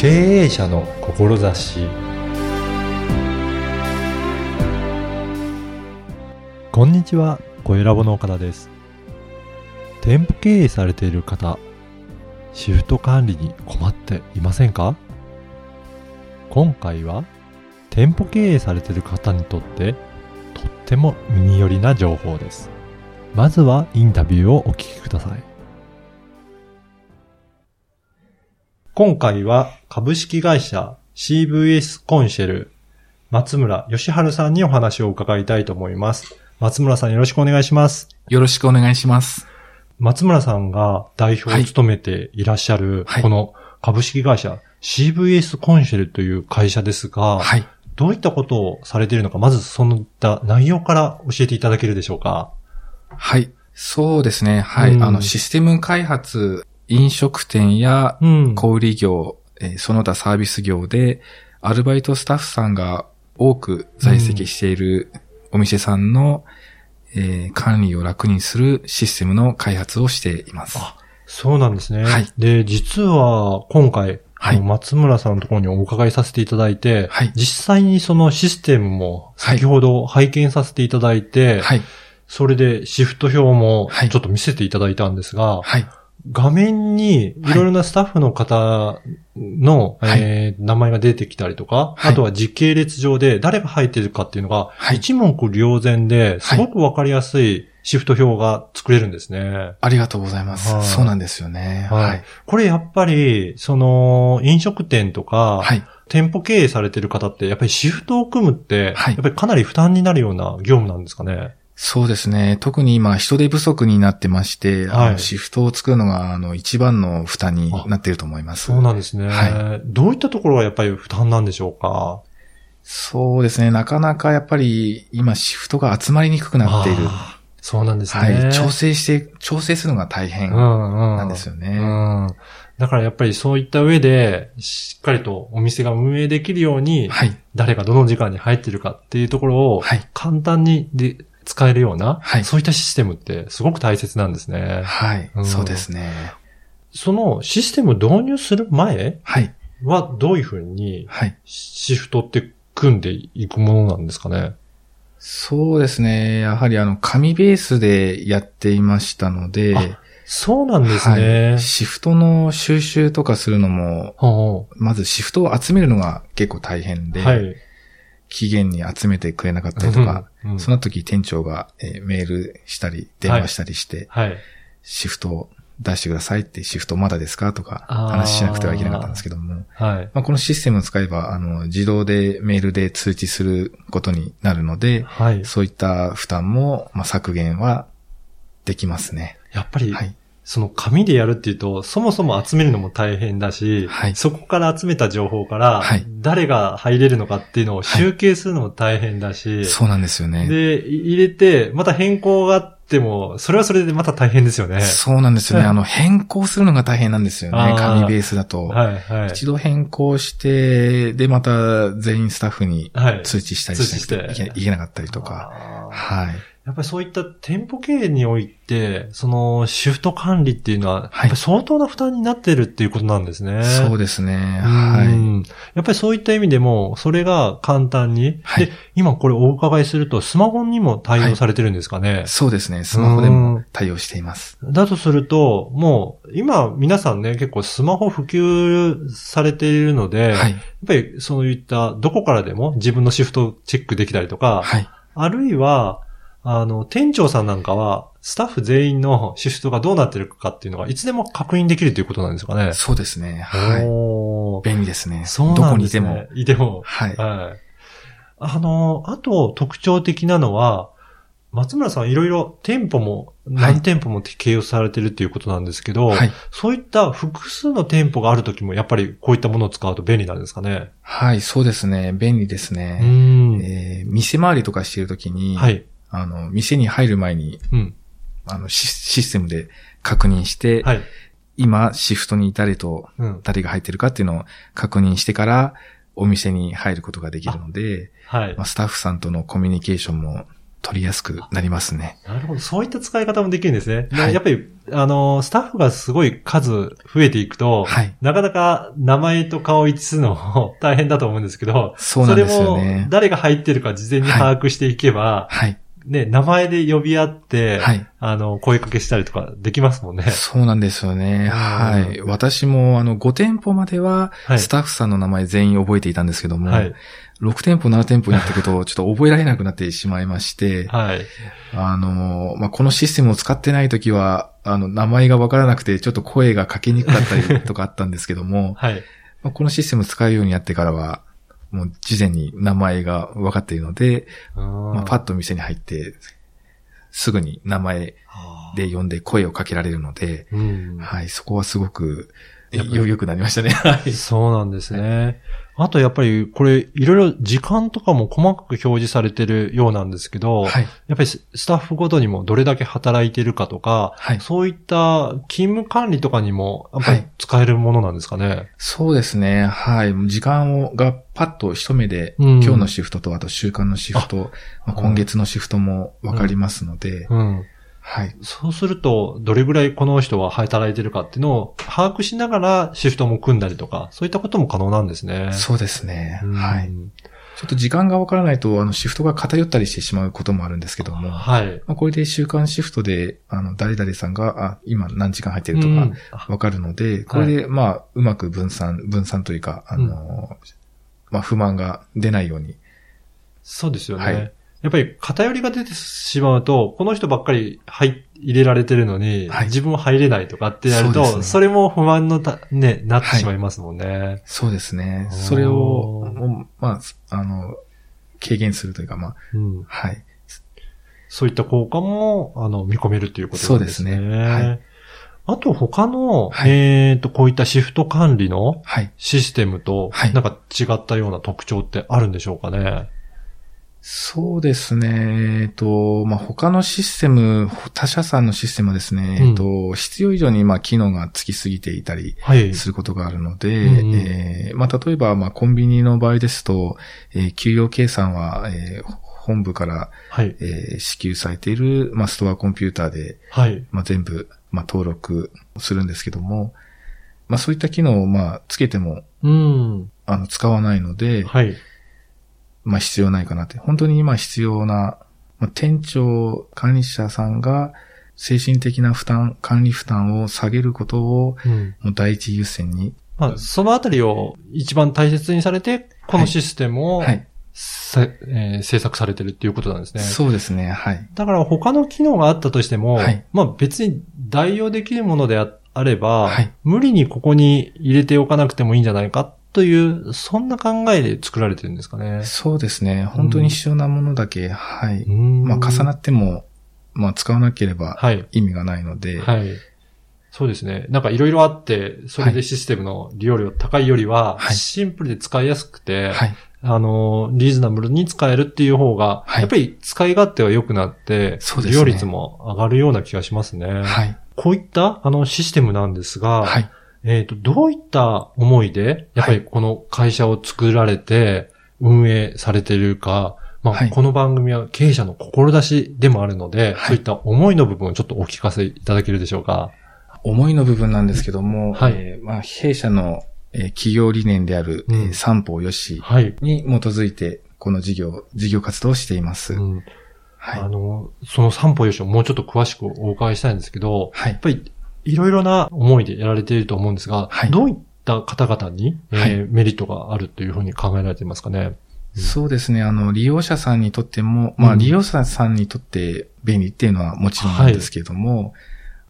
経営者の志こんにちは、小ラボの岡田です。店舗経営されている方、シフト管理に困っていませんか？今回は、店舗経営されている方にとって、とっても耳寄りな情報です。まずはインタビューをお聞きください。今回は株式会社 CVS コンシェル松村義春さんにお話を伺いたいと思います。松村さんよろしくお願いします。よろしくお願いします。松村さんが代表を務めていらっしゃる、はいこの株式会社 CVS コンシェルという会社ですが、はい。どういったことをされているのか、まずその内容から教えていただけるでしょうか？はい。そうですね。はい。うんあの、システム開発、飲食店やうん。小売業、えーその他サービス業で、アルバイトスタッフさんが多く在籍しているお店さんの、えー管理を楽にするシステムの開発をしています。あそうなんですね。はいで、実は今回、はい松村さんのところにお伺いさせていただいて、はい実際にそのシステムも先ほど拝見させていただいて、はい。それでシフト表もはいちょっと見せていただいたんですが、はい。画面にいろいろなスタッフの方の、はいえー名前が出てきたりとか、はいあとは時系列上で誰が入ってるかっていうのが、はい一目瞭然ですごくわかりやすいシフト表が作れるんですね。ありがとうございます。はいそうなんですよね。はいはい。これやっぱり、その、飲食店とか、はい。店舗経営されてる方って、やっぱりシフトを組むって、はいやっぱりかなり負担になるような業務なんですかね。そうですね。特に今人手不足になってまして、あはいのシフトを作るのがあの一番の負担になっていると思います。そうなんですね。はどういったところがやっぱり負担なんでしょうか？そうですね。なかなかやっぱり今シフトが集まりにくくなっている。そうなんですね。はい。調整して、調整するのが大変うんうん。なんですよね。うん。だからやっぱりそういった上で、しっかりとお店が運営できるように、はい。誰がどの時間に入ってるかっていうところを、はい。簡単にで使えるような、はいそういったシステムってすごく大切なんですね。はい。うんそうですね。そのシステムを導入する前はどういうふうにはい。シフトって組んでいくものなんですかね？そうですね。やはりあの、紙ベースでやっていましたので、あそうなんですね。はい。シフトの収集とかするのも、はまずシフトを集めるのが結構大変で、あはい。期限に集めてくれなかったりとか、うんうんその時店長が、えーメールしたり、電話したりして、はい。シフトを出してくださいって、シフトまだですか？とか、話しなくてはいけなかったんですけども、はい。まあ、このシステムを使えば、あの、自動でメールで通知することになるので、はい。そういった負担も、まあ、削減はできますね。やっぱり、はい。その紙でやるっていうと、そもそも集めるのも大変だし、はいそこから集めた情報からはい、誰が入れるのかっていうのを集計するのも大変だし、そうなんですよね。で、い入れて、また変更があっても、それはそれでまた大変ですよね。そうなんですよね。あの、変更するのが大変なんですよね。紙ベースだと。はい、はい。一度変更して、で、また全員スタッフにはい。通知したりしなく通知してていけなかったりとか。はい。やっぱりそういった店舗経営において、そのシフト管理っていうのは、やっぱり相当な負担になってるっていうことなんですね。そうですね。うはい。んやっぱりそういった意味でも、それが簡単に。はいで、今これお伺いすると、スマホにも対応されてるんですかね。そうですね。スマホでも対応しています。だとすると、もう、今皆さんね、結構スマホ普及されているので、はい。やっぱりそういったどこからでも自分のシフトをチェックできたりとか、はい。あるいは、あの、店長さんなんかは、スタッフ全員のシフトがどうなってるかっていうのが、いつでも確認できるということなんですかね。そうですね。はい。便利ですね。そうどなんですね。こにいても。いても。はい。はい。あの、あと特徴的なのは、松村さんいろいろ店舗も何店舗も経営されてるっていうことなんですけど、はい。そういった複数の店舗があるときもやっぱりこういったものを使うと便利なんですかね。はい。そうですね。便利ですうね。ん。えー店回りとかしているときに、はい。あの、店に入る前に、うん。あのシ、システムで確認して、はい。今、シフトに誰とうん。誰が入ってるかっていうのを確認してから、お店に入ることができるので、はいまあ、。スタッフさんとのコミュニケーションも取りやすくなりますね。なるほど。そういった使い方もできるんですね。はいやっぱり、あの、スタッフがすごい数増えていくと、はい。なかなか名前と顔を一致するのも 大変だと思うんですけど、そうなんですよそれもね。誰が入ってるか事前に把握していけば、はい。ね、名前で呼び合って、はい。あの、声かけしたりとかできますもんね。そうなんですよね。はい。う私も、あの、5店舗までは、はいスタッフさんの名前全員覚えていたんですけども、はい。6店舗、7店舗になってくると、ちょっと覚えられなくなってしまいまして、はい。あの、まあ、このシステムを使ってないときは、あの、名前がわからなくて、ちょっと声がかけにくかったりとかあったんですけども、はい。まあこのシステムを使うようになってからは、もう事前に名前が分かっているので、まあ、パッと店に入って、すぐに名前で呼んで声をかけられるので、うん。はい、そこはすごく、よ、良くなりましたね。はい。そうなんですね。あとやっぱりこれいろいろ時間とかも細かく表示されてるようなんですけど、はい。やっぱりススタッフごとにもどれだけ働いてるかとか、はい。そういった勤務管理とかにもやっぱり使えるものなんですかね？そうですね。はい。時間を、がパッと一目で、うん今日のシフトと、あと週間のシフト、まあ今月のシフトも分かりますので、うん。はい。そうすると、どれぐらいこの人は働いてるかっていうのを把握しながらシフトも組んだりとか、そういったことも可能なんですね。そうですね。うんはい。ちょっと時間が分からないと、あの、シフトが偏ったりしてしまうこともあるんですけども、まはい。あ、これで週間シフトで、あの、誰々さんが、あ、今何時間入ってるとうんか、分かるので、これで、まあ、うまく分散、分散というか、あの、まあ、不満が出ないように。そうですよね。はいやっぱり偏りが出てしまうと、この人ばっかり入入れられてるのに、はい自分は入れないとかってやると、そねれも不満のた、ね、なってしまいますもんね。そうですね。それを、まあ、あの、軽減するというか、まあ、うん。はい。そういった効果も、あの、見込めるっていうことですね。そうですねはいあと他の、はいえっ、と、こういったシフト管理のはい。システムと、はいなんか違ったような特徴ってあるんでしょうかね？そうですね。えっと、まあ、他のシステム、他社さんのシステムはですね、うんえっと、必要以上に、まあ、機能がつきすぎていたりはい。することがあるので、うんうんえーまあ、例えば、まあ、コンビニの場合ですと、えー給与計算は、えー本部から、はい。えー支給されている、まあ、ストアコンピューターで、はい。まあ、全部、まあ、登録するんですけども、まあ、そういった機能を、まあ、つけても、うん。あの、使わないので、はい。まあ必要ないかなって。本当に今必要な、まあ、店長、管理者さんが精神的な負担、管理負担を下げることをうん。もう第一優先に。まあ、そのあたりを一番大切にされて、このシステムを、はい。さえー制作されてるっていうことなんですね。そうですね。はい。だから他の機能があったとしても、はいまあ別に代用できるものでああれば、はい無理にここに入れておかなくてもいいんじゃないかという、そんな考えで作られてるんですかね。そうですね。本当に必要なものだけ、はい。ままあ重なっても、まあ使わなければはい。意味がないので、はい。そうですね。なんかいろいろあって、それでシステムの利用料高いよりは、はいシンプルで使いやすくて、はい。あの、リーズナブルに使えるっていう方が、はいやっぱり使い勝手は良くなって、そうですね利用率も上がるような気がしますね。はい。こういった、あの、システムなんですが、はい。えっ、と、どういった思いで、やっぱりこの会社を作られて、運営されているか、まあ、はいこの番組は経営者の志でもあるので、はいそういった思いの部分をちょっとお聞かせいただけるでしょうか？思いの部分なんですけども、はいえーまあ弊社の、えー企業理念である、うんえー三方よしはい。に基づいて、この事業、事業活動をしています。うんはいあ。の、その三歩よしをもうちょっと詳しくお伺いしたいんですけど、はいやっ。ぱりいろいろな思いでやられていると思うんですが、はいどういった方々に、えーはいメリットがあるというふうに考えられていますかね？うんそうですね。あの、利用者さんにとっても、まあ、うん利用者さんにとって便利っていうのはもちろんなんですけれども、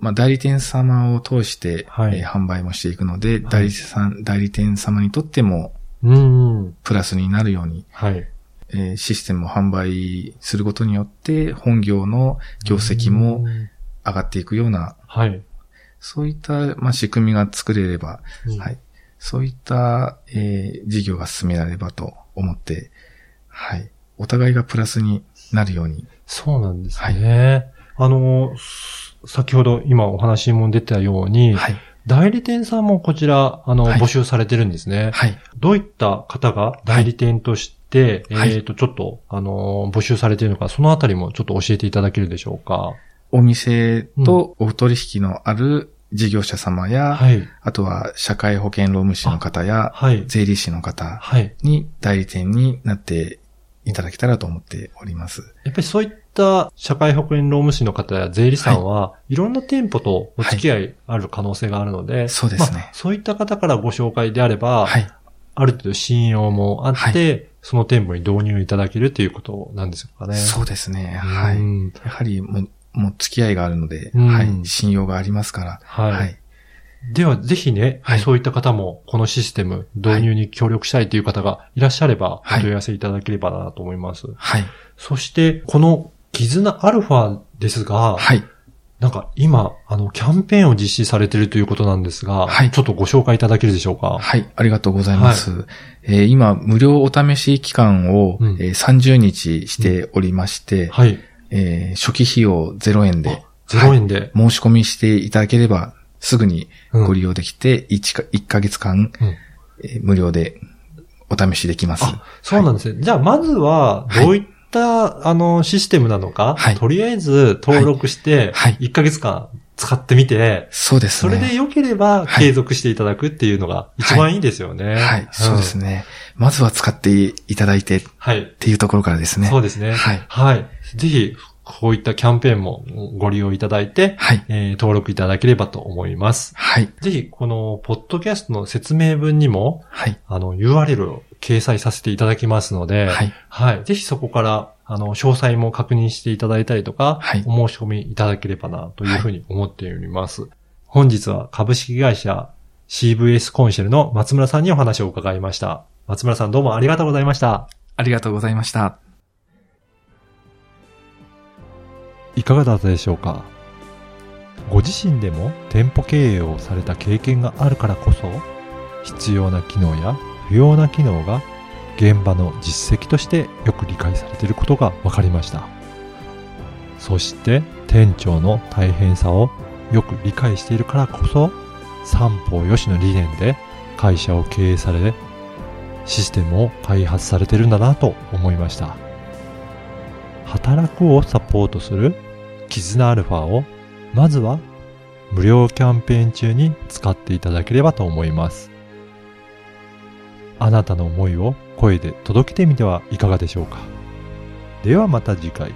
まあ、代理店様を通して、はいえー販売もしていくので、はい代理店さん、代理店様にとってもうん。プラスになるように、はい。えーシステムを販売することによって、本業の業績もうん上がっていくような、はい。そういった、まあ、仕組みが作れれば、うんはい。そういった、えー事業が進められればと思って、はい。お互いがプラスになるように。そうなんですね。あの、す先ほど今お話も出たように、はい。代理店さんもこちら、あの、はい募集されてるんですね。はい。どういった方が代理店として、はいえっ、と、ちょっと、あのー募集されているのか、そのあたりもちょっと教えていただけるでしょうか。お店とお取引のある事業者様や、はい。あとは社会保険労務士の方や、はい。税理士の方はい。に代理店になっていただけたらと思っております。やっぱりそういった社会保険労務士の方や税理士さんは、い、ろんな店舗とお付き合いある可能性があるので、そうですねまあそういった方からご紹介であれば、はい。ある程度信用もあって、その店舗に導入いただけるということなんですかね。そうですね。はい。うんやはりもう、もう付き合いがあるので、うんはい。信用がありますから。はい。はい。では、ぜひね、はいそういった方も、このシステム、導入に協力したいという方がいらっしゃれば、はいお問い合わせいただければなと思います。はい。そして、この、絆アルファですが、はい。なんか今、あの、キャンペーンを実施されているということなんですが、はいちょっとご紹介いただけるでしょうか？はい。ありがとうございます。えー今、無料お試し期間を、うんえー30日しておりまして、はい。えー初期費用0円で、0円で。申し込みしていただければ、すぐにうん。ご利用できて、1か、1ヶ月間、うん。えー無料でお試しできます。あ、そうなんですね。じゃあ、まずは、どういった、あの、システムなのか、はい。とりあえず登録して、はい。1ヶ月間使ってみて、そうですね。それで良ければはい継続していただくっていうのが一番いいですよね。はい、そうですね。ね。まずは使っていただいてっはい。ていうところからですね。そうですね。はいはい。ぜひ、こういったキャンペーンもご利用いただいて、はい。えー登録いただければと思います。はい。ぜひ、この、ポッドキャストの説明文にも、はい。あの、URL を掲載させていただきますので、はい。はい。ぜひそこから、あの、詳細も確認していただいたりとか、はいお申し込みいただければな、というふうに思っております。本日は株式会社 CVS コンシェルの松村さんにお話を伺いました。松村さんどうもありがとうございました。ありがとうございました。いかがだったでしょうか？ご自身でも店舗経営をされた経験があるからこそ必要な機能や不要な機能が現場の実績としてよく理解されていることが分かりましたそして店長の大変さをよく理解しているからこそ三方よしの理念で会社を経営されシステムを開発されているんだなと思いました働くをサポートする絆アルファをまずは無料キャンペーン中に使っていただければと思います。あなたの思いを声で届けてみてはいかがでしょうか。ではまた次回。